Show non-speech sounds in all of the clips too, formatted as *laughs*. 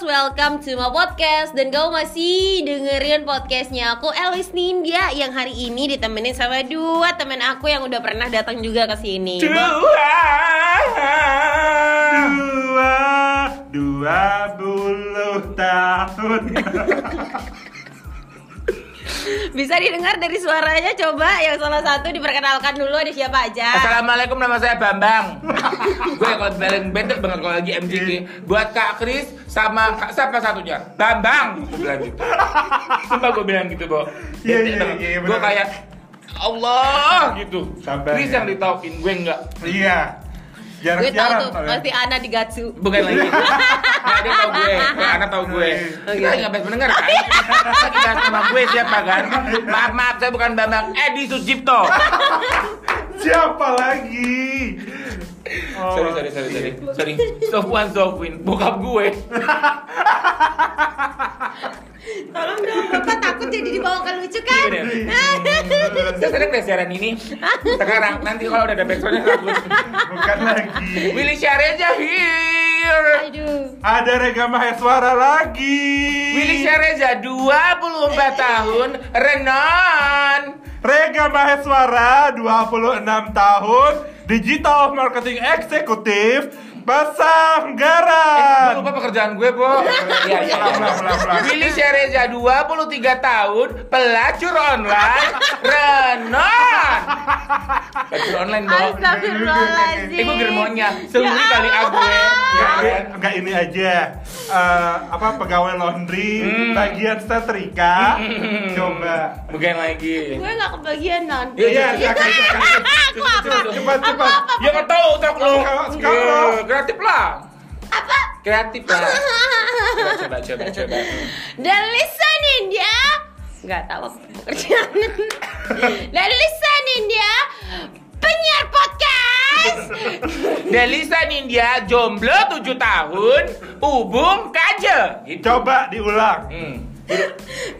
Girls, welcome to my podcast. Dan kamu masih dengerin podcastnya aku Elis Nindya Yang hari ini ditemenin sama dua temen aku yang udah pernah datang juga ke sini. Dua. Dua Dua puluh tahun *laughs* Bisa didengar dari suaranya coba. Yang salah satu diperkenalkan dulu ada siapa aja? Assalamualaikum nama saya Bambang. Gue kalau paling bete banget kalau lagi MCK Buat Kak Kris sama Kak siapa satunya? Bambang. Gue bilang gitu Sumpah gue bilang gitu Bo. Iya, iya, banget. iya, Gue kayak Allah gitu. Sabar, Kris ya. yang ditaukin gue enggak. Iya Gue tahu Jarang-jarang tuh, pasti Ana di Gatsu. Bukan lagi. *laughs* Nah dia tau gue. Kayak anak tau gue. Oh, Kita iya. lagi ngebahas pendengar kan? *laughs* Lagi bahas sama gue siapa kan? Maaf maaf saya bukan Bambang. Edi Sujipto. *laughs* Siapa lagi? Oh, Sorry sorry sorry sorry. Sorry. Sofwan Sofwin Bokap gue Tolong dong, Bapak takut jadi dibawakan lucu kan? *laughs* Saya sedang deh siaran ini. Sekarang nanti kalau udah ada backsoundnya bagus Bukan lagi. Willy Syareja here. Aduh. Ada Rega Maheswara lagi. Willy Syareja 24 tahun Renon. Rega Maheswara 26 tahun Digital Marketing Eksekutif Eh, Basah gue Garan lupa pekerjaan gue, Bo. *laughs* Iya, iya, pelan. Willy Syareja 23 tahun Pelacur online Renon. Pelacur online, Bo. Astagfirullahaladzim. Eh, gue germonya Seluruh Ya kali A gue Allah. Ya Enggak, enggak ini aja. Eh, apa pegawai laundry Hmm. bagian setrika. Hmm. coba. Bukan lagi. Gue gak kebagian non Iya, iya iya, iya. cepat cepat Ya nggak tahu Iya, lo. Kreatif lah. Apa? Kreatif lah. *laughs* Coba coba coba coba. Dan Lisa Nindya Gak tahu apa pekerjaan Dan *laughs* Lisa Nindya Penyiar podcast Delisa Nindya jomblo 7 tahun, ubung kaje. Gitu. coba diulang Hmm.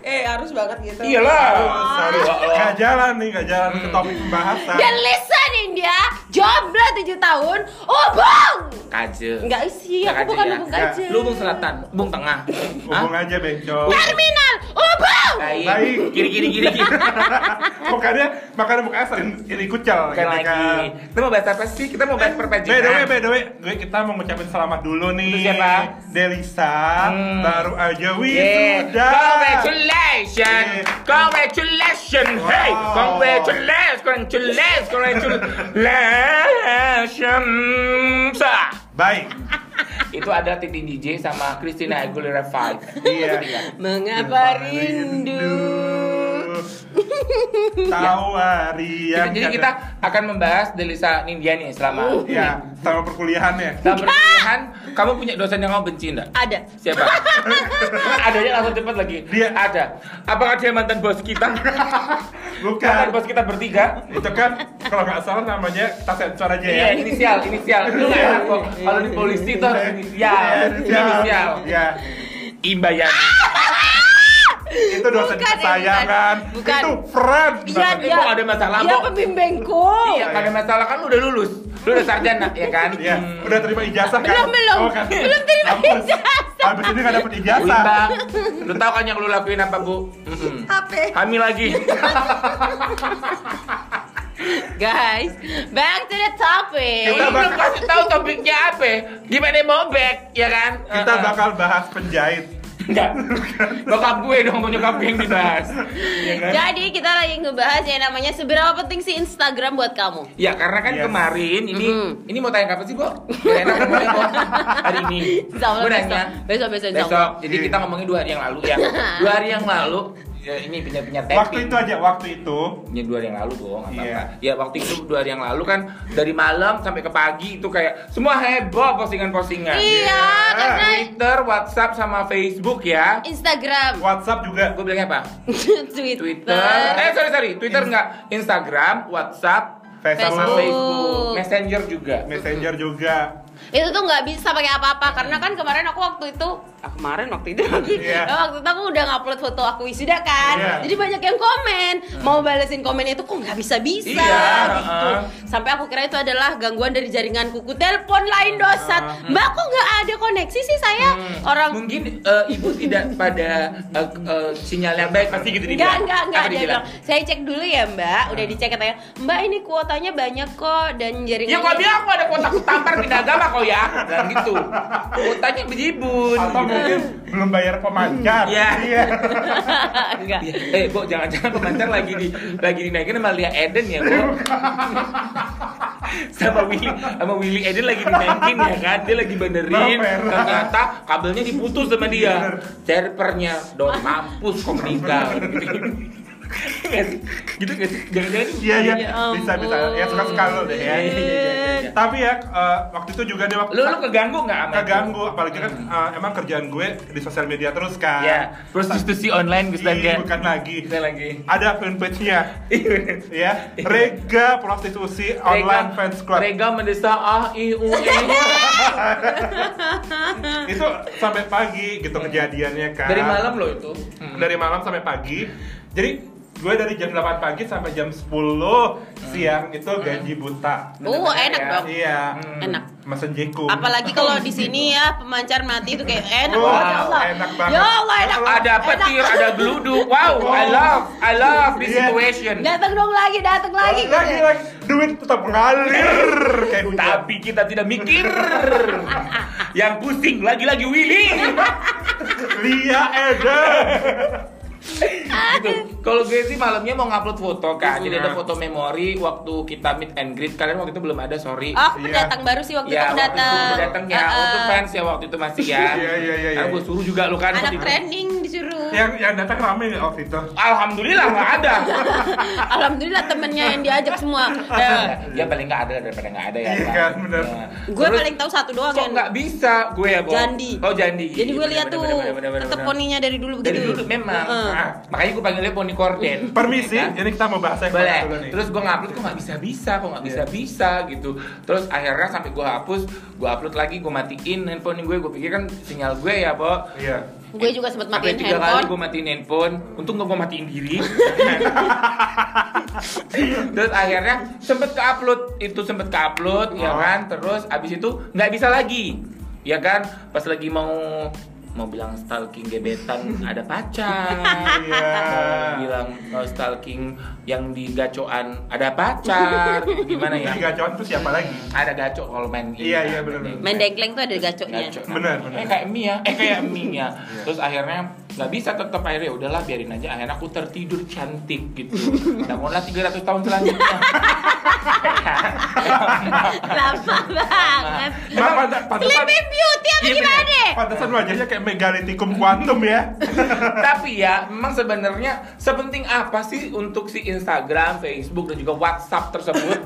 Eh harus banget gitu Iyalah. Wah. nggak jalan nih, nggak jalan ke Hmm. topik pembahasan. Dan Lisa Nindya Jomblo 7 tahun Ubung Kaje. Enggak sih, Nggak aku bukan ya? ubung Nggak. kaje Lu ubung selatan, ubung tengah. Hubung aja bencong. Terminal Ubung Baik. Kiri kiri kiri kiri. Bukannya *laughs* makanya mukanya sering iri kucel gitu lagi. kan. Kita mau bahas apa sih? Kita mau bahas By the way, by the way, gue kita mau ngucapin selamat dulu nih. Untuk siapa? Delisa, Hmm. baru aja Yeah. wisuda. Congratulations, Yeah. congratulations, hey, Wow. congratulations, congratulations, congratulations. *laughs* Baik. *laughs* Itu ada Titi DJ sama Christina Aguilera 5 Iya. Mengapa rindu *laughs* Tawari yang Jadi kita akan membahas Delisa Nindya nih selama ya sama perkuliahannya. Selama perkuliahan, kamu punya dosen yang kamu benci enggak? Ada Siapa? *laughs* Adanya langsung cepat lagi. Dia- ada. Apakah dia mantan bos kita? *laughs* Bukan. Mantan bos kita bertiga? Itu kan kalau nggak salah namanya kita sensor aja Iya, ya. inisial, inisial. Itu nggak enak kok. Kalau di polisi itu harus inisial. Inisial. Ya. Imbayani. Itu dosen Bukan, kesayangan. bukan. Bukan. Itu friend. Iya. Eh, kok ada masalah, Dia pembimbingku Iya, nggak ada masalah kan lu udah lulus. Lu udah sarjana, ya kan? Iya, Hmm. udah terima ijazah kan? Belum, belum. kan? Belum terima ijazah. Habis ini nggak dapet ijazah. Lu tahu kan yang lu lakuin apa, Bu? Mm-mm. Apa? Hamil lagi. Guys, back to the topic Kita belum kasih tahu topiknya apa. Gimana mau back, ya kan? Kita bakal bahas penjahit. Enggak. Bokap gue dong, mau nyokap gue yang dibahas. Ya kan? Jadi kita lagi ngebahas yang namanya seberapa penting sih Instagram buat kamu Ya karena kan Yes. kemarin ini Mhm. ini mau tanya kapan sih, Bo? Gak enak ngomongnya, Bo. Hari ini. Gue besok. nanya. Besok, besok, Besok. Jadi kita ngomongin dua hari yang lalu ya. *laughs* Dua hari yang lalu ya, ini penyiar-penyiar Waktu tapping. itu aja, waktu itu. Ya dua hari yang lalu dong, apa Iya. Ya waktu itu dua hari yang lalu kan dari malam sampai ke pagi itu kayak semua heboh postingan-postingan. Iya, karena Twitter, WhatsApp sama Facebook ya. Instagram WhatsApp juga. Gue bilangnya apa? *laughs* Twitter, Twitter. Eh sorry sorry, Twitter enggak. Instagram, WhatsApp, sama Facebook, Facebook, Messenger juga. Messenger juga. itu tuh nggak bisa pakai apa-apa karena kan kemarin aku waktu itu ah, kemarin waktu itu. Iya. *laughs* waktu itu aku udah ngupload foto aku wisuda kan. Iya. jadi banyak yang komen. Mau balesin komen itu kok nggak bisa bisa Iya, gitu. Uh-uh. sampai aku kira itu adalah gangguan dari jaringan kuku telepon lain dosat. Mbak kok nggak ada koneksi sih saya? Orang Mungkin eh, ibu tidak pada eh, eh, sinyal yang baik. Pasti gitu. Apa Dia dibilang? bilang, saya cek dulu ya mbak. Udah dicek katanya Mbak ini kuotanya banyak kok Dan Ya jaringannya kau bilang aku ada kotak tampar pindah agama kau ya. Dan gitu. Kuotanya bejibun Atau gitu. Mungkin belum bayar pemancar. Iya. Iya. Enggak Iya. Eh, Bo, jangan-jangan pemancar lagi di lagi dinaikin sama Lia Eden ya, Bo. *laughs* sama Willy sama Willy Eden lagi dinaikin ya kan. Dia lagi benerin. Bener. Ternyata kabelnya diputus sama dia. Cerpernya dong mampus kau meninggal. *laughs* gitu gak sih? Jangan-jangan Iya, iya. Ya Bisa, bisa. Ya suka-suka lo deh ya. Iya, iya, iya, iya, iya. Tapi ya eh, waktu itu juga dia waktu Lu lu keganggu nggak sama itu? keganggu apalagi kan eh, emang kerjaan gue di sosial media terus kan. Ya, prostitusi online Ih, kan. bukan lagi. Kita lagi. Ada fanpage-nya Iya. ya. Rega Prostitusi Online Fans Club. Rega mendesak ah i u e. *laughs* Itu sampai pagi gitu kejadiannya kan. Dari malam loh itu. Dari malam sampai pagi. Jadi gue dari jam 8 pagi sampai jam 10 siang itu gaji buta. Oh Bener-bener enak ya. dong Iya. Enak Mesen jekum. Apalagi kalau di sini ya pemancar mati itu kayak enak Wow, banget ya Allah. enak banget. Ya Allah enak. Ada petir, ada geluduk. *laughs* Wow, I love, I love this Iya. situation. Datang dong lagi, datang lagi. gitu lagi lagi duit tetap ngalir *laughs* kayak hujan. Tapi kita tidak mikir. Yang pusing lagi-lagi Willy. *laughs* Lia Eden. Gitu. Kalau gue sih malamnya mau ngupload foto kan. Jadi ada Iya. foto memori waktu kita meet and greet. Kalian waktu itu belum ada, sorry. Oh, Iya. pendatang baru sih waktu Ya, itu waktu itu pendatang. datang ya, Uh-uh. waktu fans ya waktu itu masih ya. Iya, iya, iya, Karena iya. gue suruh juga lu kan. Anak waktu itu. trending disuruh. yang yang datang rame nggak waktu itu? Alhamdulillah nggak ada. *laughs* Alhamdulillah temennya yang diajak semua. Ya. ya paling nggak ada daripada nggak ada ya. Iya kan? Ya. Gue paling tahu satu doang kok nggak bisa gue ya, Bo? Jandi. Oh, Jandi. Jadi gue lihat tuh bener. poninya dari dulu Dari begitu. dulu memang. Nah, makanya gue panggilnya poni korden. Permisi, Ya kan? ini kita mau bahas boleh dulu nih. terus gue ngupload kok nggak bisa bisa kok nggak bisa bisa gitu terus akhirnya sampai gue hapus gue upload lagi gue matiin handphone gue gue pikir kan sinyal gue ya po Iya. Gue juga sempat sampai matiin tiga kali handphone. gue matiin handphone untung gak gue matiin diri *laughs* terus akhirnya sempet ke upload itu sempet ke upload ya Oh. kan terus abis itu nggak bisa lagi ya kan pas lagi mau mau bilang stalking gebetan *laughs* ada pacar Iya. mau bilang uh, stalking yang di gacoan ada pacar gitu, gimana ya Yang gacoan tuh siapa lagi? ada gaco kalau main ini Iya, kan, iya, bener, main- Main dengkleng tuh ada gacoknya. Gaco, nah. Bener, bener. Eh kayak mie ya, eh kayak mie ya. Terus akhirnya nggak bisa tetap akhirnya udahlah biarin aja. Akhirnya aku tertidur cantik gitu. *laughs* Bangunlah 300 tahun selanjutnya. *laughs* Lama banget. Nah, Sleeping Beauty apa Iya, gimana? pantesan wajahnya kayak megalitikum kuantum ya. *laughs* Tapi ya, memang sebenarnya sepenting apa sih untuk si Instagram, Facebook dan juga WhatsApp tersebut?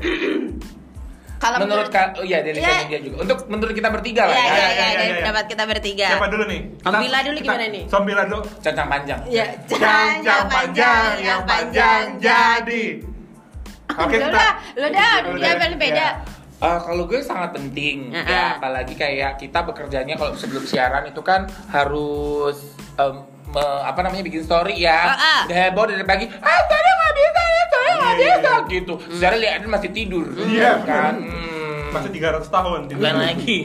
Kalau menurut kak, oh iya dari Iya. dia juga. Untuk menurut kita bertiga lah Iya, ya. iya, iya, iya, iya, dari iya. pendapat kita bertiga. Siapa dulu nih? Sombila dulu gimana nih? Sombila dulu. Cancang panjang. Ya, Yang panjang, yang panjang jadi. Oke, kita. lo dah, Udah, dia beda. ya. Eh, kalau gue sangat penting Uh-uh. ya apalagi kayak kita bekerjanya kalau sebelum siaran itu kan harus em, me- apa namanya bikin story ya Uh-uh. Udah heboh dari pagi ah saya nggak bisa ya saya nggak Iya, bisa iya. gitu secara lihat masih tidur Iya. kan Hmm. Masih 300 tahun. gitu. bukan lagi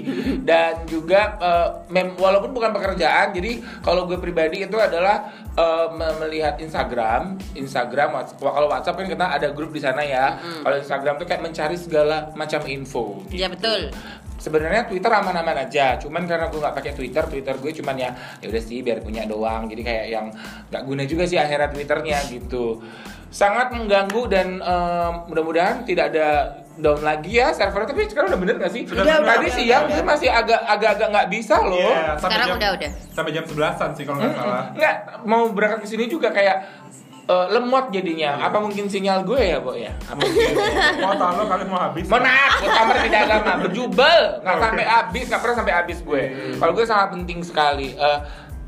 dan juga eh, mem- walaupun bukan pekerjaan jadi kalau gue pribadi itu adalah me- melihat Instagram Instagram kalau WhatsApp kan kita ada grup di sana ya kalau Instagram tuh kayak mencari segala macam info Iya betul. Sebenarnya Twitter aman-aman aja cuman karena gue nggak pakai Twitter Twitter gue cuman ya ya udah sih biar punya doang jadi kayak yang nggak guna juga sih akhirnya Twitternya gitu sangat mengganggu dan em, mudah-mudahan tidak ada down lagi ya servernya tapi sekarang udah bener gak sih Sudah, Udah, sudah. tadi siang dia masih agak agak-agak nggak bisa loh sampai Sekarang jam- udah, udah. Sampai jam 11-an sih kalau nggak salah. nggak mau berangkat ke sini juga kayak eh, lemot jadinya. Apa mungkin sinyal gue ya Bo ya? Apa mungkin? *laughs* Mau tahu lo kalian mau habis. Mohon maaf, gue kamar tidak agama, berjubel, nggak sampai habis, nggak pernah sampai habis gue. Kalau gue sangat penting sekali. Eh,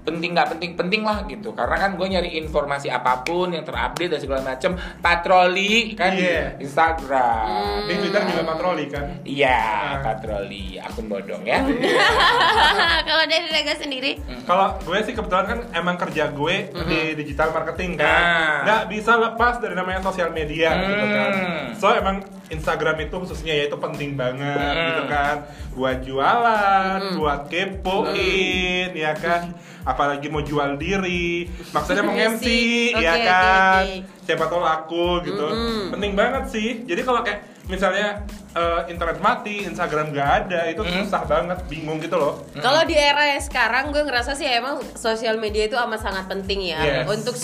penting nggak penting penting lah gitu. Karena kan gue nyari informasi apa pun yang terupdate dan segala macem. Patroli kan? Iya. di Instagram Di Twitter juga patroli kan. iya Ah. patroli. Akun bodong ya. Kalau *laughs* dari Rega sendiri, Kalau gue sih kebetulan kan emang kerja gue di digital marketing kan, Ah. nggak bisa lepas dari namanya sosial media gitu kan. Hmm. So emang Instagram itu khususnya ya itu penting banget Hmm. gitu kan, buat jualan, buat kepoin, ya kan. Apalagi mau jual diri, maksudnya mau Iya MC, ya oke, kan. oke. Siapa tahu laku gitu, Mm-mm. penting banget sih. Jadi kalau kayak misalnya eh, internet mati, Instagram nggak ada, itu Hmm. susah banget, bingung gitu loh. kalau di era sekarang gue ngerasa sih emang sosial media itu amat sangat penting ya Yes. untuk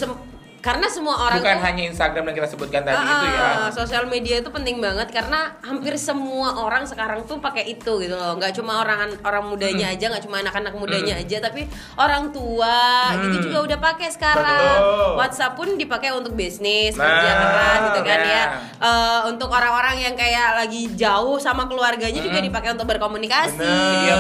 karena semua orang bukan tuh- hanya Instagram yang kita sebutkan tadi Ah, itu ya ah, sosial media itu penting banget karena hampir semua orang sekarang tuh pakai itu gitu loh nggak cuma orang orang mudanya aja nggak cuma anak-anak mudanya aja tapi orang tua Hmm. gitu juga udah pakai sekarang Betul. WhatsApp pun dipakai untuk bisnis Nah, kerja keras gitu kan ya. ya Eh, untuk orang-orang yang kayak lagi jauh sama keluarganya juga dipakai untuk berkomunikasi Bener. video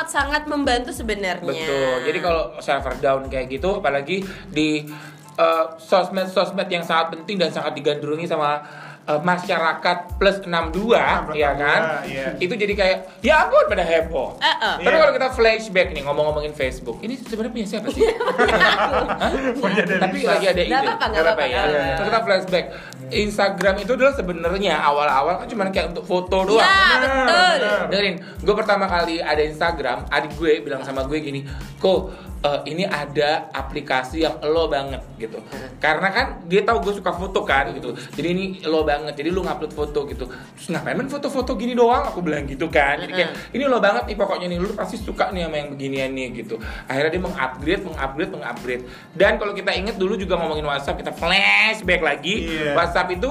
amat sangat membantu sebenarnya Betul. Jadi kalau server down kayak gitu, apalagi di eh, sosmed-sosmed yang sangat penting dan sangat digandrungi sama eh, masyarakat plus 62 ya kan. iya. Itu jadi kayak ya ampun pada heboh. Eh, eh. Tapi Iya. kalau kita flashback nih ngomong-ngomongin Facebook, ini sebenarnya punya siapa sih? *laughs* Hah? Punya dari Tapi lagi ada ide. Nggak apa-apa, nggak Nggak apa-apa. ya. Terus kita flashback. Instagram itu adalah sebenarnya awal-awal kan cuma kayak untuk foto doang. ya betul. Dengerin, gue pertama kali ada Instagram, adik gue bilang sama gue gini, kok eh, ini ada aplikasi yang lo banget gitu. Karena kan dia tahu gue suka foto kan gitu. Jadi ini lo banget. Jadi lu ngupload foto gitu. Terus ngapain main foto-foto gini doang? Aku bilang gitu kan. Jadi kayak ini lo banget nih pokoknya nih lu pasti suka nih sama yang beginian nih gitu. Akhirnya dia mengupgrade, mengupgrade, mengupgrade. Dan kalau kita inget dulu juga ngomongin WhatsApp, kita flashback lagi. Iya. WhatsApp itu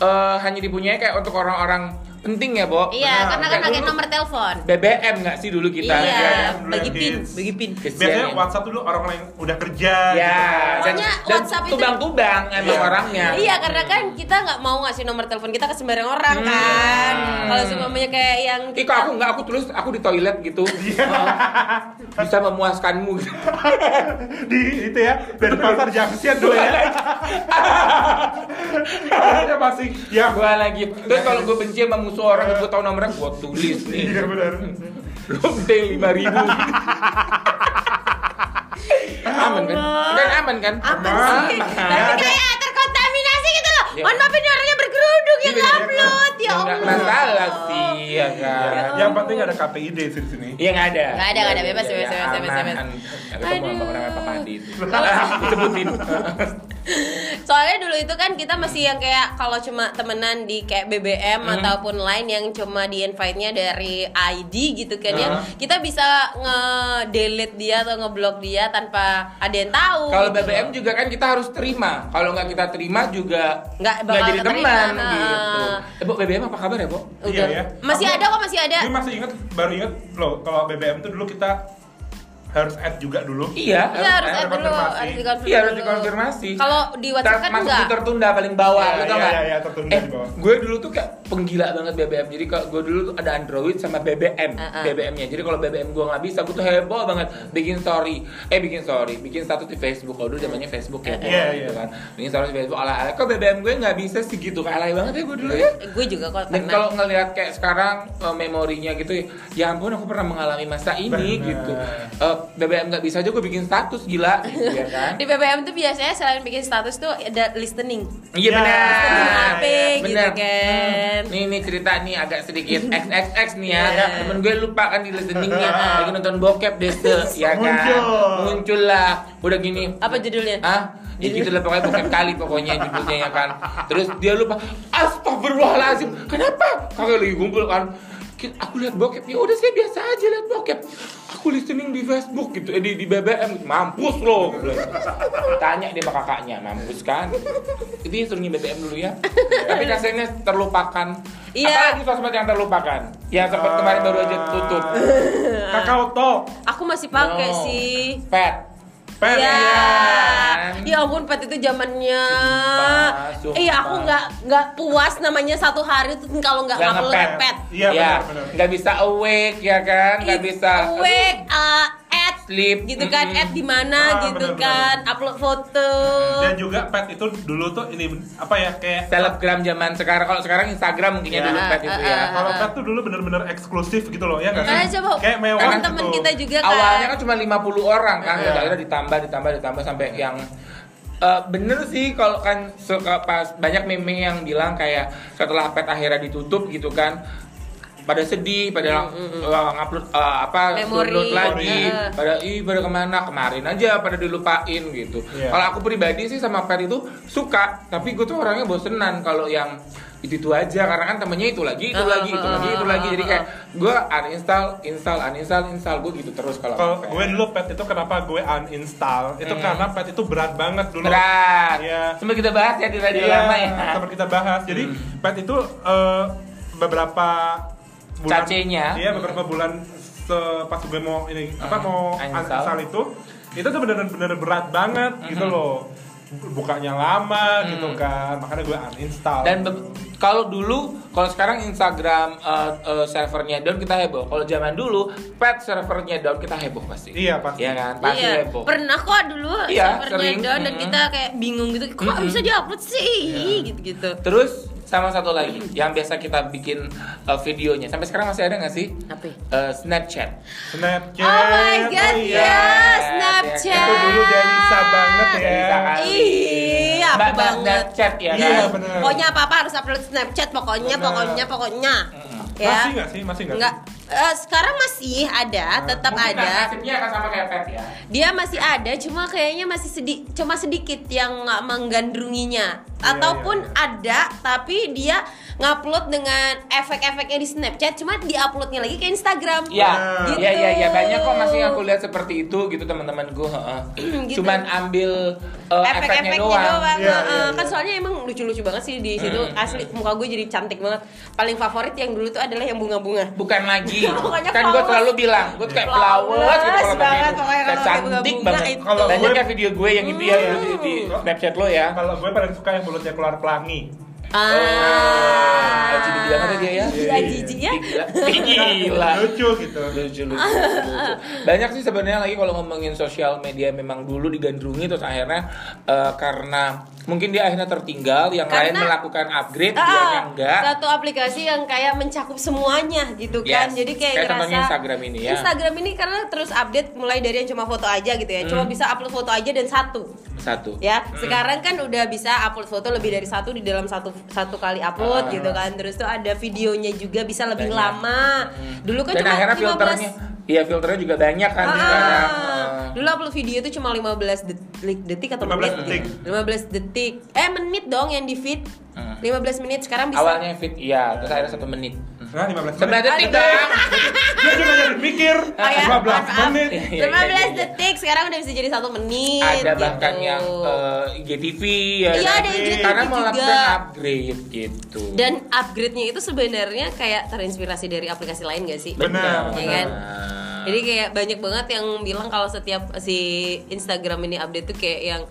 eh, hanya dipunyai kayak untuk orang-orang penting ya, Bo. iya Benar. karena kan pakai nomor telepon BBM nggak sih dulu kita? iya Iya, dulu bagi pin bagi pin Biasanya ya. WhatsApp dulu orang-orang yang udah kerja Ya, gitu. dan, Pokoknya dan WhatsApp itu- tubang-tubang emang Iya. orangnya. Iya karena kan kita nggak mau ngasih nomor telepon kita ke sembarang orang Hmm. kan. Kalau semuanya kayak yang Ih, kok aku nggak aku tulis aku di toilet gitu. *laughs* Bisa memuaskanmu. *laughs* di itu ya dari pasar Junction dulu ya *laughs* Orangnya masih ya gua lagi. Terus kalau gue benci sama musuh orang, gue tahu nomornya, gue tulis nih. iya benar Lonte lima ribu. aman kan? Kan aman kan? apa Aman. sih? Aman. Tapi kayak terkontaminasi gitu loh. Ya. Mohon maaf ini orangnya berkerudung yang Iya, upload ya Nggak Allah. masalah sih, ya kan? yang penting ada KPID sih di sini Iya nggak ada. Nggak ada, nggak ada. Bebas, Iya, bebas, iya, bebas, bebas, aman. bebas. Ya, ketemu sama Aduh. orang Pak Padi itu. *laughs* Disebutin. Soalnya dulu itu kan kita masih yang kayak kalau cuma temenan di kayak BBM Hmm. ataupun lain yang cuma di invite-nya dari ID gitu kan ya. Hmm. Kita bisa nge-delete dia atau ngeblok dia tanpa ada yang tahu. Kalau gitu BBM juga kan kita harus terima. Kalau nggak kita terima juga Nggak bakal jadi teman nah. gitu. Eh, Bu, BBM apa kabar ya, Bu? Udah. Iya, ya. Masih Aku- ada kok masih ada. gue masih inget baru inget loh kalau BBM tuh dulu kita harus add juga dulu Iya, Iya harus ada add dulu, harus dikonfirmasi. Iya harus dikonfirmasi. Kalau di WhatsApp kan masuk enggak. di tertunda paling bawah, Iya, lu tau iya, nggak? iya, tertunda eh, di bawah. gue dulu tuh kayak penggila banget BBM. Jadi kalau gue dulu tuh ada Android sama BBM, Uh-uh. BBM-nya. Jadi kalau BBM gue nggak bisa, gue tuh heboh banget bikin story. Eh bikin story, bikin status di Facebook. Kalau dulu zamannya Facebook ya, Iya, gitu iya. kan. Bikin status di Facebook. Ala ala. Kok BBM gue nggak bisa sih gitu? Kayak alay banget ya gue dulu ya. Gue juga kok Dan kalau ngelihat kayak sekarang eh, memorinya gitu, ya ampun aku pernah mengalami masa ini Benar. gitu. Eh, BBM nggak bisa aja gue bikin status gila, gitu ya kan? di BBM tuh biasanya selain bikin status tuh ada listening. Iya Ya. benar. Listening HP gitu Benar. Kan. Nih nih cerita nih agak sedikit *laughs* XXX nih ya. Iya. Temen gue lupa kan di listeningnya lagi nonton bokep deh *laughs* ya kan. Muncul. Muncul lah. Udah gini. Apa judulnya? Hah? Ya gitu lah pokoknya bokep kali pokoknya judulnya ya kan. Terus dia lupa. Astagfirullahalazim. Kenapa? Kagak lagi kumpul kan. Aku lihat bokep ya udah saya biasa aja lihat bokep. Aku listening di Facebook gitu, eh, di, di BBM mampus loh. Tanya dia sama kakaknya, mampus kan? Itu ya suruhnya BBM dulu ya. *laughs* Tapi rasanya terlupakan. Iya. Apalagi sosmed yang terlupakan? Yang sempat kemarin baru aja tutup. *laughs* Kakao Talk Aku masih pakai No. sih. Pet. Pen Ya. Iya. Ya ampun, Pat itu zamannya. Iya, aku nggak nggak puas namanya satu hari tuh kalau nggak ngepet. pet. Iya, Ya, nggak bisa awake ya kan, nggak bisa Wake, uh, Sleep. gitu kan, add di mana Ah, gitu benar-benar. kan, upload foto. Dan juga pet itu dulu tuh ini apa ya kayak selebgram zaman sekarang. Kalau sekarang Instagram mungkin ya Ya. dulu pet itu ya. Ah, ah, kalau pet tuh dulu bener-bener eksklusif gitu loh ya nggak sih? Coba kayak mewah teman-teman gitu. kita juga kan. Awalnya kan cuma 50 orang kan, Iya. udah akhirnya ditambah ditambah ditambah sampai yang Eh, bener sih kalau kan suka pas banyak meme yang bilang kayak setelah pet akhirnya ditutup gitu kan pada sedih, pada uh, ngupload uh, apa Memori. download lagi, Memori. pada ih pada ke mana kemarin aja pada dilupain gitu. Iya. Kalau aku pribadi sih sama pet itu suka, tapi gue tuh orangnya bosenan kalau yang itu itu aja karena kan temennya itu lagi itu Ah, lagi itu ah, lagi itu ah, lagi jadi kayak gue uninstall install uninstall install gue gitu terus kalau Kalau gue dulu pet itu kenapa gue uninstall? Itu Hmm. karena pet itu berat banget dulu. berat Iya. sempat kita bahas ya di radio Iya, lama ya seperti kita bahas. Jadi Hmm. pet itu eh, beberapa bulan Cacenya. Iya, beberapa bulan pas gue mau ini apa Hmm, mau uninstall. uninstall itu itu tuh bener-bener berat banget gitu Hmm. loh. Bukanya lama Hmm. gitu kan. Makanya gue uninstall. dan kalau dulu kalau sekarang Instagram uh, uh, servernya down kita heboh kalau zaman dulu pet servernya down kita heboh pasti Iya, pasti. Iya kan pasti iya, heboh pernah kok dulu Iya, servernya sering. down dan Mm-mm. kita kayak bingung gitu, kok Mm-mm. bisa diupload sih, Iya. gitu-gitu. terus sama satu lagi yang biasa kita bikin uh, videonya sampai sekarang masih ada nggak sih Apa? Uh, Snapchat Snapchat. Oh my god, oh ya, iya. Snapchat. Itu dulu Delisa banget ya. Delisa kan. Iya, aku Mbak- Mbak banget. Snapchat ya Iya, kan bener. Pokoknya apa-apa harus upload Snapchat, pokoknya, Bener. pokoknya, pokoknya. Mm-mm. Ya. Masih nggak sih? Masih nggak? Enggak. Eh, sekarang masih ada, tetap Mungkin ada. nasibnya akan sama kayak pet ya Dia masih ada, cuma kayaknya masih sedih, cuma sedikit yang nggak menggandrunginya. Iya, Ataupun iya, ada, tapi dia ngupload dengan efek-efeknya di Snapchat, cuma diuploadnya lagi ke Instagram. Iya, Gitu. iya, iya, iya, banyak kok masih aku lihat seperti itu gitu teman-temanku. heeh. *clears throat* Gitu. Cuman ambil uh, efeknya efek-efeknya doang. doang. Iya, Heeh. iya, Kan iya. soalnya emang lucu-lucu banget sih di situ. Mm, Asli muka gue jadi cantik banget. Paling favorit yang dulu tuh adalah yang bunga-bunga. Bukan lagi. *laughs* Kan gue selalu bilang, gue kayak Flowers gitu kalau banget, Kayak cantik bunga-bunga banget. itu. Kalau Banyak gue- ya video gue yang itu ya di, di Snapchat lo ya. Kalau gue paling suka yang mulutnya keluar pelangi. Ah. LGBT banget ya dia ya. Gila, jijik ya. Gila. *laughs* Gila. Lucu gitu. lucu, lucu, lucu, lucu. Banyak sih sebenarnya lagi kalau ngomongin sosial media memang dulu digandrungi terus akhirnya eh, karena mungkin dia akhirnya tertinggal, yang lain Karena- melakukan upgrade, Ah, dia enggak. Satu aplikasi yang kayak mencakup semuanya gitu kan. Yes. Jadi kayak, Kayak ngerasa Instagram ini ya. Instagram ini karena terus update mulai dari yang cuma foto aja gitu ya. Cuma Hmm. bisa upload foto aja dan satu. Satu. Ya, sekarang kan udah bisa upload foto lebih dari satu di dalam satu satu kali upload Ah. gitu kan. Terus tuh ada videonya juga bisa lebih Banyak. lama. Hmm. Dulu kan Dan cuma akhirnya 15 filternya, iya filternya juga banyak kan Ah, sekarang. Dulu upload video itu cuma 15 detik, detik atau 15 menit? detik. 15 detik. Eh menit dong yang di feed. Hmm. 15 menit sekarang bisa Awalnya fit, iya, terus akhirnya satu menit. Nah, 15 Sembilan menit. detik dong. Dia juga jadi mikir. Oh ya, 15 maaf, maaf. menit. Iya, iya, 15 iya, iya. detik sekarang udah bisa jadi satu menit. Ada gitu. bahkan yang eh, IGTV ya. Iya, kan? ada IGTV Karena mau lakukan upgrade gitu. Dan upgrade-nya itu sebenarnya kayak terinspirasi dari aplikasi lain gak sih? Benar, Iya kan? benar. Jadi kayak banyak banget yang bilang kalau setiap si Instagram ini update tuh kayak yang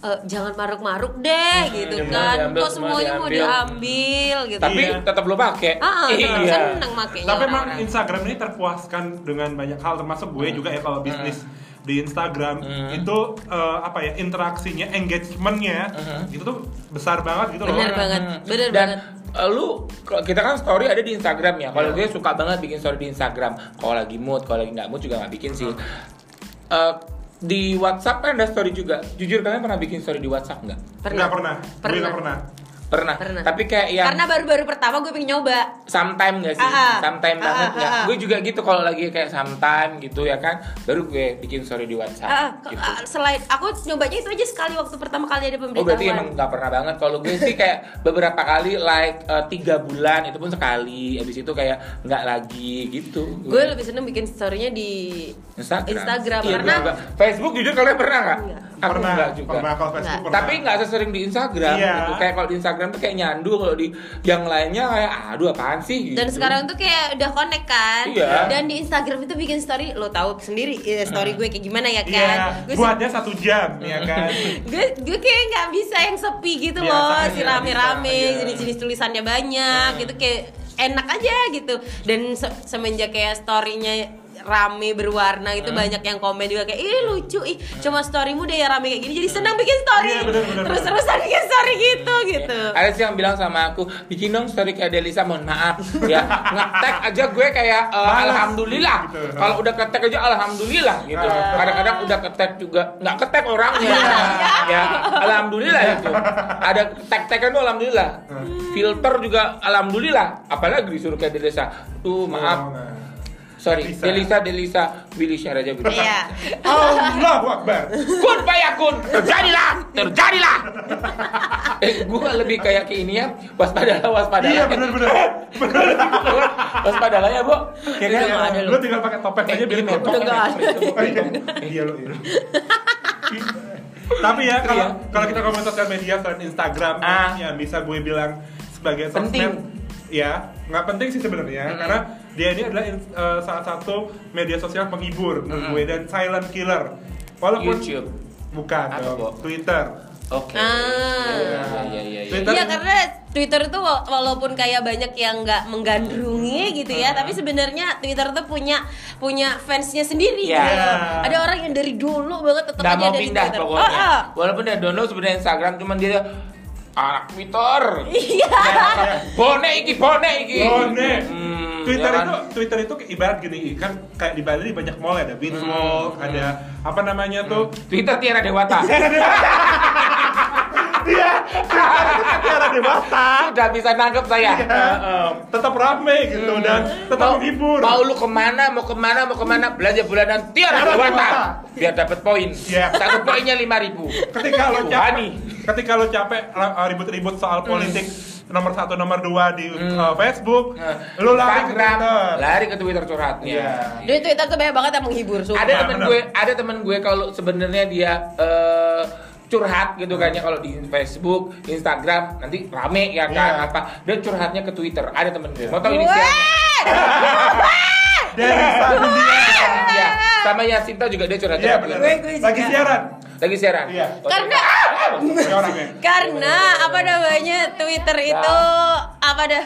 eh, jangan maruk-maruk deh gitu semua kan. diambil, Kok semua semuanya mau diambil. diambil gitu. Tapi Iya. tetap lo pakai. Ah, iya. seneng makanya Tapi emang orang-orang. Instagram ini terpuaskan dengan banyak hal termasuk gue juga ya kalau bisnis di Instagram Hmm. itu eh, apa ya interaksinya engagementnya Hmm. itu tuh besar banget gitu loh. Bener banget, Hmm. bener Dan banget. eh, lu kalau kita kan story ada di Instagram ya. Kalau Iya. gue suka banget bikin story di Instagram. Kalau lagi mood, kalau lagi nggak mood juga nggak bikin sih. Eh, di WhatsApp kan ada story juga. Jujur kalian pernah bikin story di WhatsApp nggak? Nggak pernah. Gue Pernah. nggak pernah. Pernah. Pernah. Tapi kayak yang Karena baru-baru pertama gue pengen nyoba. sometime gak sih? Ah. sometime Ah, banget ah, ya. Gue juga gitu kalau lagi kayak sometime gitu ya kan. Baru gue bikin story di WhatsApp ke- gitu. selain aku nyobanya itu aja sekali waktu pertama kali ada Oh pemberitahuan. berarti emang nggak pernah banget. Kalau gue sih kayak beberapa kali like eh, tiga bulan itu pun sekali. Abis itu kayak nggak lagi gitu. Gue lebih seneng bikin storynya di Instagram. Instagram, Iya, karena. Facebook jujur kalian pernah nggak? Enggak. Aku pernah enggak juga. pernah kalau Facebook Enggak. pernah. Tapi nggak sesering di Instagram Iya. gitu. Kayak kalau di Instagram tuh kayak nyandu kalau di yang lainnya kayak aduh apaan sih gitu. Dan sekarang tuh kayak udah connect kan Iya. Dan di Instagram itu bikin story Lo tahu sendiri ya, story gue kayak gimana ya Iya, kan Gue buatnya satu jam *laughs* ya kan. gue gue kayak nggak bisa yang sepi gitu Biasa loh si rame-rame iya. jenis-jenis tulisannya banyak gitu kayak enak aja gitu dan se- semenjak kayak storynya rame berwarna itu banyak yang komen juga kayak ih lucu ih cuma storymu deh ya rame kayak gini jadi senang bikin story Iya, bener, bener, terus-terusan bikin story gitu gitu Ada sih yang bilang sama aku, bikin dong story kayak Delisa, mohon maaf ya ngetek aja gue kayak eh, Malas. alhamdulillah. Gitu. Kalau udah ketek aja alhamdulillah gitu. Kadang-kadang udah ketek juga nggak ketek orangnya. ya, alhamdulillah itu. Ada tek-tekan tuh alhamdulillah. Filter juga alhamdulillah. Apalagi disuruh kayak Delisa. Tuh maaf. Oh, nah. Sorry, Delisa. Delisa, Delisa, Willy share aja Willy. iya Allahu Akbar. kun payakun terjadilah terjadilah eh gue lebih kayak ke ini ya waspadalah waspadalah Iya benar benar. waspadalah ya bu ya ada Lu tinggal pakai topeng aja biar Ini kotor. udah nggak ada. Oh, iya. Iya lu. iya. Tapi ya kalau Iya. kalau kita ngomongin sosial media selain Instagram Ah. yang bisa gue bilang sebagai Penting. sosmed ya nggak penting sih sebenarnya Mm-mm. karena dia ini adalah in- eh, salah satu media sosial penghibur menurut Mm-mm. gue dan silent killer walaupun YouTube bukan dong? Twitter oke Ah. iya iya iya iya Twitter- Iya karena Twitter itu wa- walaupun kayak banyak yang nggak menggandrungi gitu ya, tapi sebenarnya Twitter tuh punya punya fansnya sendiri. Iya. gitu. Ada orang yang dari dulu banget tetap nggak aja mau ada di pindah Twitter. pokoknya Oh, ah. walaupun dia download sebenarnya Instagram cuman dia anak Twitter Iya. bone iki bone iki Bone. Hmm, Twitter ya kan? itu Twitter itu ibarat gini kan kayak di Bali banyak mall ada Beach Hmm. Walk, ada apa namanya tuh Twitter Tiara Dewata Iya, Tiara Dewata. sudah bisa nangkep saya Iya. tetap rame gitu dan tetap mau, menghibur. mau lu ke mana mau ke mana mau ke mana belanja bulanan Tiara Tiara Dewata Dewata. biar dapat poin Iya. satu poinnya lima ribu ketika lo capek. Ketika lo capek uh, ribut-ribut soal Hmm. politik nomor satu nomor dua di uh, Facebook, lo lari ke Nah, Twitter. lari ke Twitter curhatnya Iya. Di Twitter tuh banyak banget yang menghibur. sumpah. ada Benar, temen benar. gue ada temen gue kalau sebenarnya dia eh, curhat gitu kan ya kalau di Facebook, Instagram nanti rame ya kan Iya. apa dia curhatnya ke Twitter ada temen gue mau tahu inisialnya Dari sana dia. Iya, sama Yasinta juga dia curhat Iya benar. Gue juga. Lagi siaran. Lagi siaran Iya. Karena Kayak orangnya. karena apa namanya Twitter itu apa dah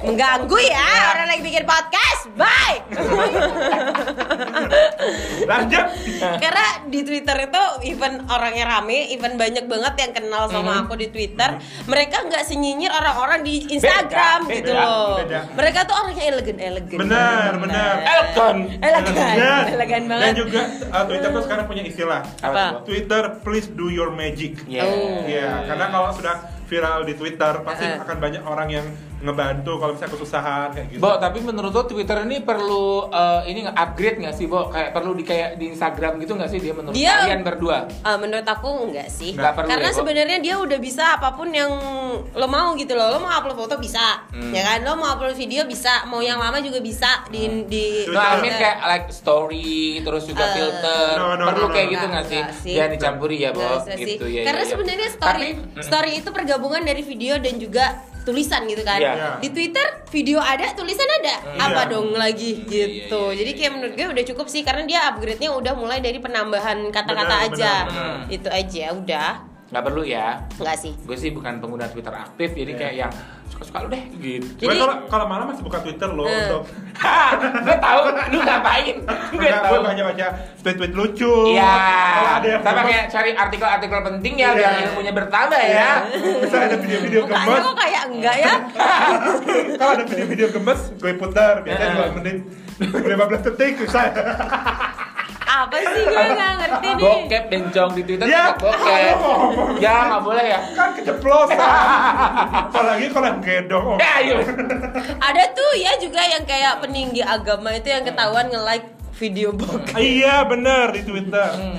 mengganggu ya orang lagi bikin podcast. Bye. Lanjut. Karena di Twitter itu even orangnya rame, even banyak banget yang kenal sama aku di Twitter, mereka nggak senyinyir orang-orang di Instagram Beda, gitu beda, loh. beda. Mereka tuh orangnya elegan, elegan. Benar, benar. Elegan, Dan- elegan banget. Dan juga uh, Twitter tuh sekarang punya istilah. Apa? Twitter please do your magic. Iya. Oh. Iya, karena kalau sudah viral di Twitter pasti Heeh. akan banyak orang yang ngebantu kalau misalnya kesusahan kayak gitu. Bo, tapi menurut lo Twitter ini perlu eh, ini nggak upgrade nggak sih, Bo? Kayak perlu di kayak di Instagram gitu nggak sih dia menurut Dia- kalian berdua? Ah, menurut aku enggak sih. Nggak perlu Karena ya, sebenarnya dia udah bisa apa pun yang lo mau gitu loh. Lo mau upload foto bisa, Hmm. ya kan? Lo mau upload video bisa, mau yang lama juga bisa di di Twitter. No, I mean kayak like story terus juga Eh, filter. no, no, perlu no, kayak no. gitu nggak sih? Nggak sih. Jangan dicampuri ya, Bo. Nggak usah sih. Gitu ya. Karena ya, ya. sebenarnya story Tapi, story itu pergabungan dari video dan juga tulisan gitu kan. Iya. Iya. Di Twitter video ada, tulisan ada. Apa Iya. dong lagi Iya, gitu. iya, iya, Jadi kayak iya. menurut gue udah cukup sih karena dia upgrade-nya udah mulai dari penambahan kata-kata aja. benar, benar. Itu aja udah. nggak perlu ya. Enggak sih. Gue sih bukan pengguna Twitter aktif, jadi Iya. kayak yang suka-suka lu deh gitu. Gue Jadi- kalau kalau malam masih buka Twitter loh Eh. untuk *laughs* gue tahu lu ngapain. *laughs* Gue tahu. gue banyak baca tweet-tweet lucu. Iya. Kalau ada yang Sama gemes, kayak cari artikel-artikel penting ya biar ilmunya bertambah ya. Misalnya ada video-video Mukanya gemes, kok kayak enggak ya? *laughs* kalau ada video-video gemes, gue putar biasanya Heeh. 2 menit 15 detik misalnya. Apa sih gue nggak ngerti nih. Bokep bencong di Twitter Ya, bokep. Ya nggak boleh ya. Kan keceplosan. Apalagi kalau yang gedong. Oh. Ya ayo. Ada tuh ya juga yang kayak peninggi agama itu yang ketahuan nge-like video *laughs* bokep. Ah, iya bener di Twitter. Hmm,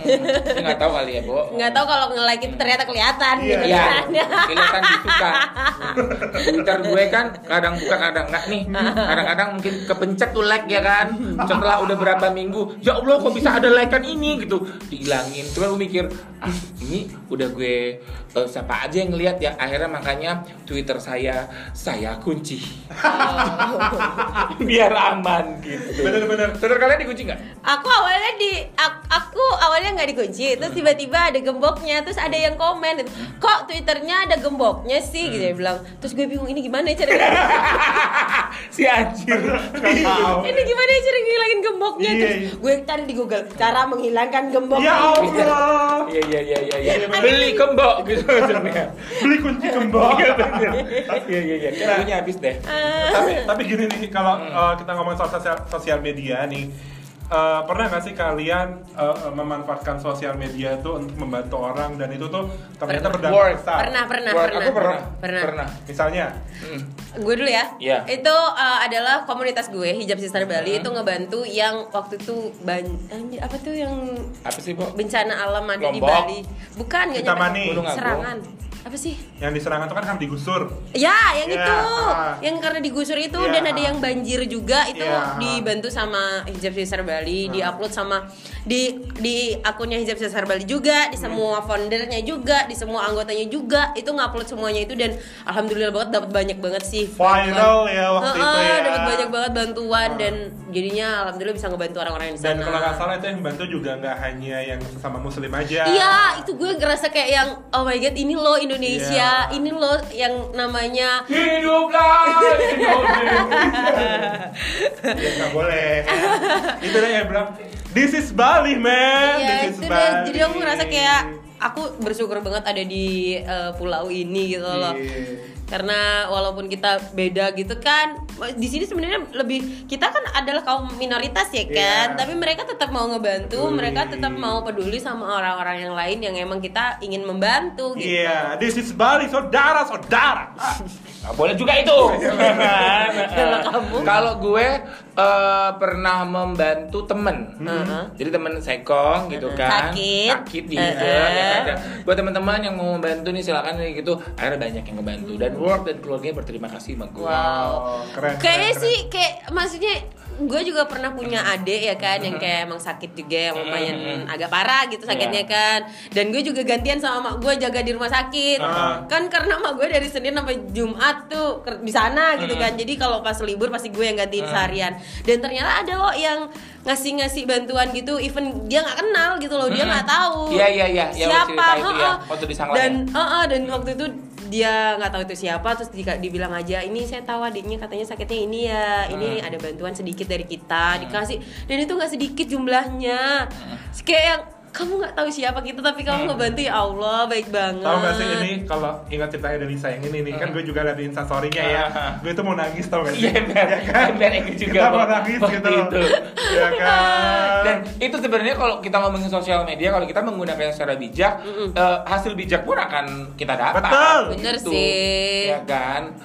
nggak tahu kali ya, Bo. Nggak tahu kalau nge-like itu ternyata kelihatan Iya, gitu Iya, kelihatan gitu kan. Twitter gue kan kadang buka kadang enggak nih. Kadang-kadang mungkin kepencet tuh like ya kan. Setelah udah berapa minggu, ya Allah kok bisa ada like kan ini gitu. Dihilangin. Cuma gue mikir, ah ini udah gue eh, siapa aja yang ngeliat ya. Akhirnya makanya Twitter saya saya kunci. Biar aman gitu. Bener-bener. Twitter kalian dikunci nggak? Aku awalnya di ak- aku awalnya nggak dikunci, terus tiba-tiba ada gemboknya, terus ada yang komen gitu, kok twitternya ada gemboknya sih, gitu dia bilang. Terus gue bingung ini gimana ya caranya? *laughs* si anjir. *laughs* Ini gimana ya cara ngilangin gemboknya? Iya, terus iya. gue cari di Google cara menghilangkan gembok. Ya Allah. Iya iya iya iya. iya. Beli kembok gitu *laughs* maksudnya. Beli kunci gembok. Iya. Iya iya iya. Kayaknya habis deh. tapi tapi gini nih kalau uh, kita ngomong soal sosial, sosial media nih uh, pernah nggak sih kalian uh, memanfaatkan sosial media itu untuk membantu orang dan itu tuh ternyata berdampak besar Pernah, pernah, Work, pernah. Aku pernah. Pernah. Pernah. misalnya Hmm. gue dulu ya. Iya. Itu uh, adalah komunitas gue Hijab Sister Bali itu ngebantu yang waktu itu ban apa tuh yang Apa sih, Bu? bencana alam ada di Lombok. Bali. Bukan nggak nyampe serangan. Apa sih? yang diserang itu kan kan digusur Ya, yang Ya, itu. ah. Yang karena digusur itu Ya. dan ada yang banjir juga itu Ya. dibantu sama Hijab Sister Bali, Ah. diupload sama di di akunnya Hijab Sister Bali juga, di Hmm. semua foundernya juga, di semua anggotanya juga. Itu ngupload semuanya itu dan alhamdulillah banget dapat banyak banget sih. viral ya waktu itu ya dapat banyak banget bantuan Ah. dan jadinya alhamdulillah bisa ngebantu orang-orang di sana. dan kalau nggak salah itu yang bantu juga nggak hanya yang sesama muslim aja Iya, itu gue ngerasa kayak yang oh my god ini loh Indonesia, Iya. ini loh yang namanya Hiduplah Indonesia. ya nggak boleh *laughs* itu dia yang bilang this is Bali man Iya this is itu deh. Bali Jadi aku ngerasa kayak aku bersyukur banget ada di eh, pulau ini gitu loh. Iya. Karena walaupun kita beda gitu kan, di sini sebenarnya lebih kita kan adalah kaum minoritas ya kan, Iya. tapi mereka tetap mau ngebantu, Peduli. mereka tetap mau peduli sama orang-orang yang lain yang emang kita ingin membantu gitu. Iya, this is Bali, saudara, saudara. *laughs* Nggak boleh juga itu. Kalau kamu? Kalau gue eh, pernah membantu temen. Heeh. Jadi temen sekong gitu kan. Sakit. Sakit di Heeh. ya kan? Buat teman-teman yang mau membantu nih silakan gitu. Akhirnya banyak yang ngebantu dan work dan keluarganya berterima kasih sama gue. Wow. Keren, Kayaknya sih kayak maksudnya gue juga pernah punya adik ya kan yang kayak emang sakit juga yang lumayan agak parah gitu sakitnya Iya. kan. Dan gue juga gantian sama mak gue jaga di rumah sakit. Ah. kan karena mak gue dari Senin sampai Jumat tuh di sana gitu kan. Jadi kalau pas libur pasti gue yang gantiin seharian. Dan ternyata ada loh yang ngasih-ngasih bantuan gitu even dia nggak kenal gitu loh dia nggak tahu Iya, iya, iya. Ya, siapa. cerita itu ya, waktu di dan ya. Heeh, dan waktu itu dia nggak tahu itu siapa terus di- dibilang aja ini saya tahu adiknya katanya sakitnya ini ya ini Hmm. ada bantuan sedikit dari kita dikasih. Dan itu nggak sedikit jumlahnya. Kayak yang kamu nggak tahu siapa kita tapi kamu ngebantu ya Allah baik banget Tahu gak sih ini kalau ingat ceritanya dari saya yang ini nih kan gue juga liat di instastorynya ya Ah. gue tuh mau nangis tau gak sih Iya, benar. Benar, itu juga, kita mau nangis Waktu gitu itu. ya kan Dan itu sebenarnya kalau kita ngomongin sosial media, kalau kita menggunakan secara bijak, eh, hasil bijak pun akan kita dapat. Betul. Bener Gitu. sih. Ya kan?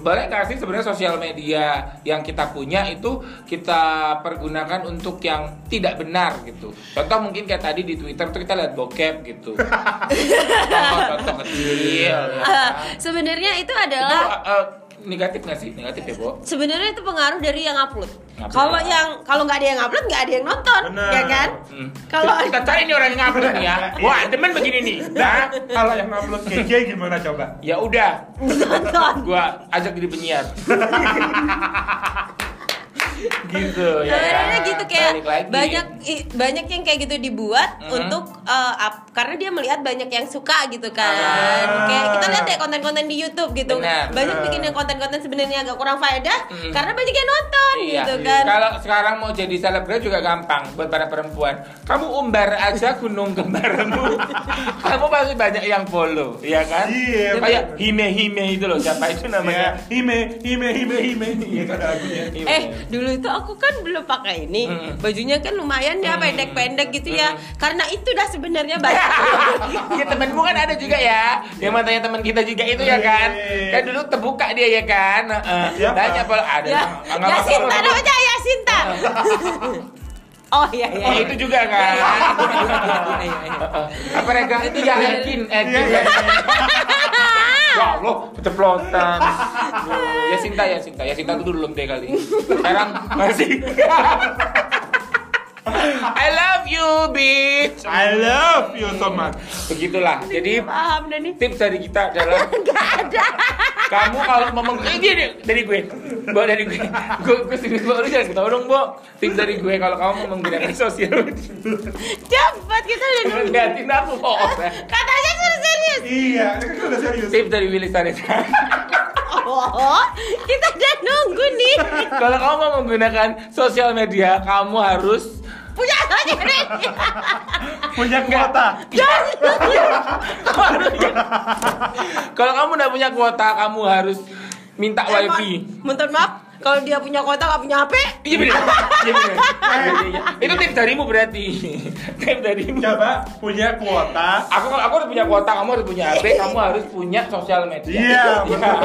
Boleh nggak sih sebenarnya sosial media yang kita punya itu kita pergunakan untuk yang tidak benar gitu. Contoh mungkin kayak tadi di Twitter tuh kita lihat bokep gitu. *laughs* Contoh-contoh kecil. ya kan? sebenarnya itu Itu adalah eh, negatif nggak sih? Negatif ya, Bo? sebenarnya itu pengaruh dari yang upload kalau yang kalau nggak ada yang upload nggak ada yang nonton Bener. ya kan Hmm. kalau kita cari nih orang yang upload nih ya. *laughs* Wah, demen begini nih. Nah, kalau yang upload kece gimana coba ya udah, *laughs* nonton gua ajak jadi penyiar. *laughs* gitu ya. Sebenarnya gitu kayak banyak banyak yang kayak gitu dibuat Mhm. untuk uh, up- karena dia melihat banyak yang suka gitu kan. Ah. Kayak kita lihat ya konten-konten di YouTube gitu. Benar. Banyak bikin yang konten-konten sebenarnya agak kurang faedah Mhm. karena banyak yang nonton Iya. gitu kan. Kalau sekarang mau jadi selebgram juga gampang buat para perempuan. Kamu umbar aja gunung kembarmu. *laughs* Kamu pasti banyak yang follow, ya kan? Iya, Kayak bener. hime hime itu loh, siapa itu namanya? ya hime hime hime hime iya kan ada lagunya Hime. Eh, dulu itu aku kan belum pakai ini. Mhm. Bajunya kan lumayan ya Mhm. pendek-pendek gitu ya. Mhm. Karena itu dah sebenarnya *laughs* banyak. Iya temenmu kan ada juga ya Yang matanya teman kita juga itu ya kan Iya. Kan dulu terbuka dia ya kan Heeh. Siapa? Banyak pol ada ya, Yasinta apa-apa. namanya Yasinta. *laughs* Oh iya iya. Oh iya. itu juga kan? *laughs* Iya, iya. Apa Rega? Itu ya Edkin. Ya Allah, keceplosan. Ya Sinta, ya Sinta, ya Sinta itu dulu belum deh kali. Sekarang masih. *laughs* I love you, bitch. I love you so much. Begitulah. Jadi Paham dah nih. tips dari kita adalah *laughs* Gak ada. kamu kalau ngomong eh, dia, dia dari gue bawa dari gue gue gue serius bawa lu jangan ketawa dong bo tips dari gue kalau kamu mau menggunakan sosial media Cepet kita udah nunggu. liatin aku kok Katanya suruh serius. Iya, ini kan udah serius. tips dari Willy Starita Oh, kita udah nunggu nih. kalau kamu mau menggunakan sosial media kamu harus Punya nih. Punya kuota. kalau kamu udah punya kuota kamu harus minta wifi Mentor maaf, kalau dia punya kuota gak punya HP, iya bener *laughs* iya bener Iya, iya, iya. itu tips darimu berarti tips darimu Coba punya kuota. Aku aku harus punya kuota, kamu harus punya HP, kamu harus punya sosial media. Iya, betul.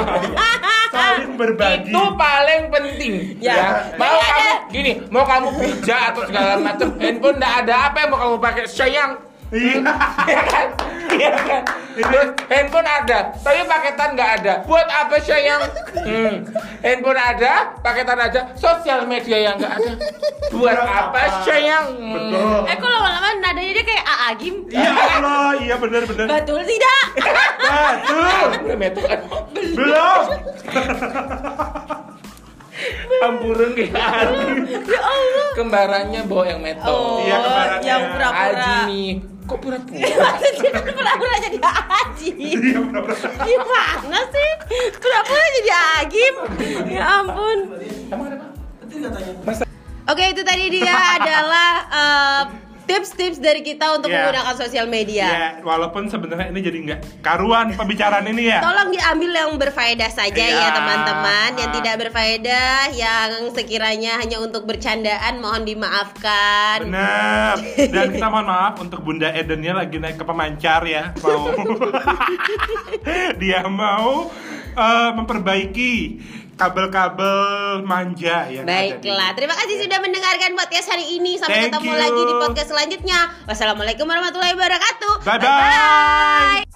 Saling berbagi. Itu paling penting. Ya. Ya. Mau kamu gini, mau kamu bijak atau segala macam, handphone enggak ada apa yang mau kamu pakai sayang. Iya. Iya kan? Iya kan? Terus handphone ada, tapi paketan nggak ada. Buat apa sayang? Hmm. Handphone ada, paketan ada, sosial media yang nggak ada. Buat apa sayang? Hmm. Betul. eh kok lama-lama nadanya dia kayak AA Gim? Iya Allah, iya benar benar. Betul tidak? Betul. Kan? Belum. Amburun kayak ya Allah. Kembarannya bawa yang metal. Oh, Iya, kemarinnya. yang pura-pura. Ajimi. Kok pura-pura? *laughs* Dia pura-pura jadi Aji. Iya benar. Gimana sih? Pura-pura jadi Agim. Ya ampun. Emang ada apa? Oke, itu tadi dia adalah eh, tips-tips dari kita untuk Iya. menggunakan sosial media. Ya, walaupun sebenarnya ini jadi nggak karuan pembicaraan ini ya. Tolong diambil yang berfaedah saja ya Iya. teman-teman Yang tidak berfaedah Yang sekiranya hanya untuk bercandaan Mohon dimaafkan Benar. *laughs* Dan kita mohon maaf untuk Bunda Edennya lagi naik ke pemancar ya. Mau *laughs* dia mau eh, memperbaiki kabel-kabel manja di- Baiklah, terima kasih sudah mendengarkan podcast hari ini. Sampai Thank ketemu you. lagi di podcast selanjutnya. Wassalamualaikum warahmatullahi wabarakatuh. Bye-bye.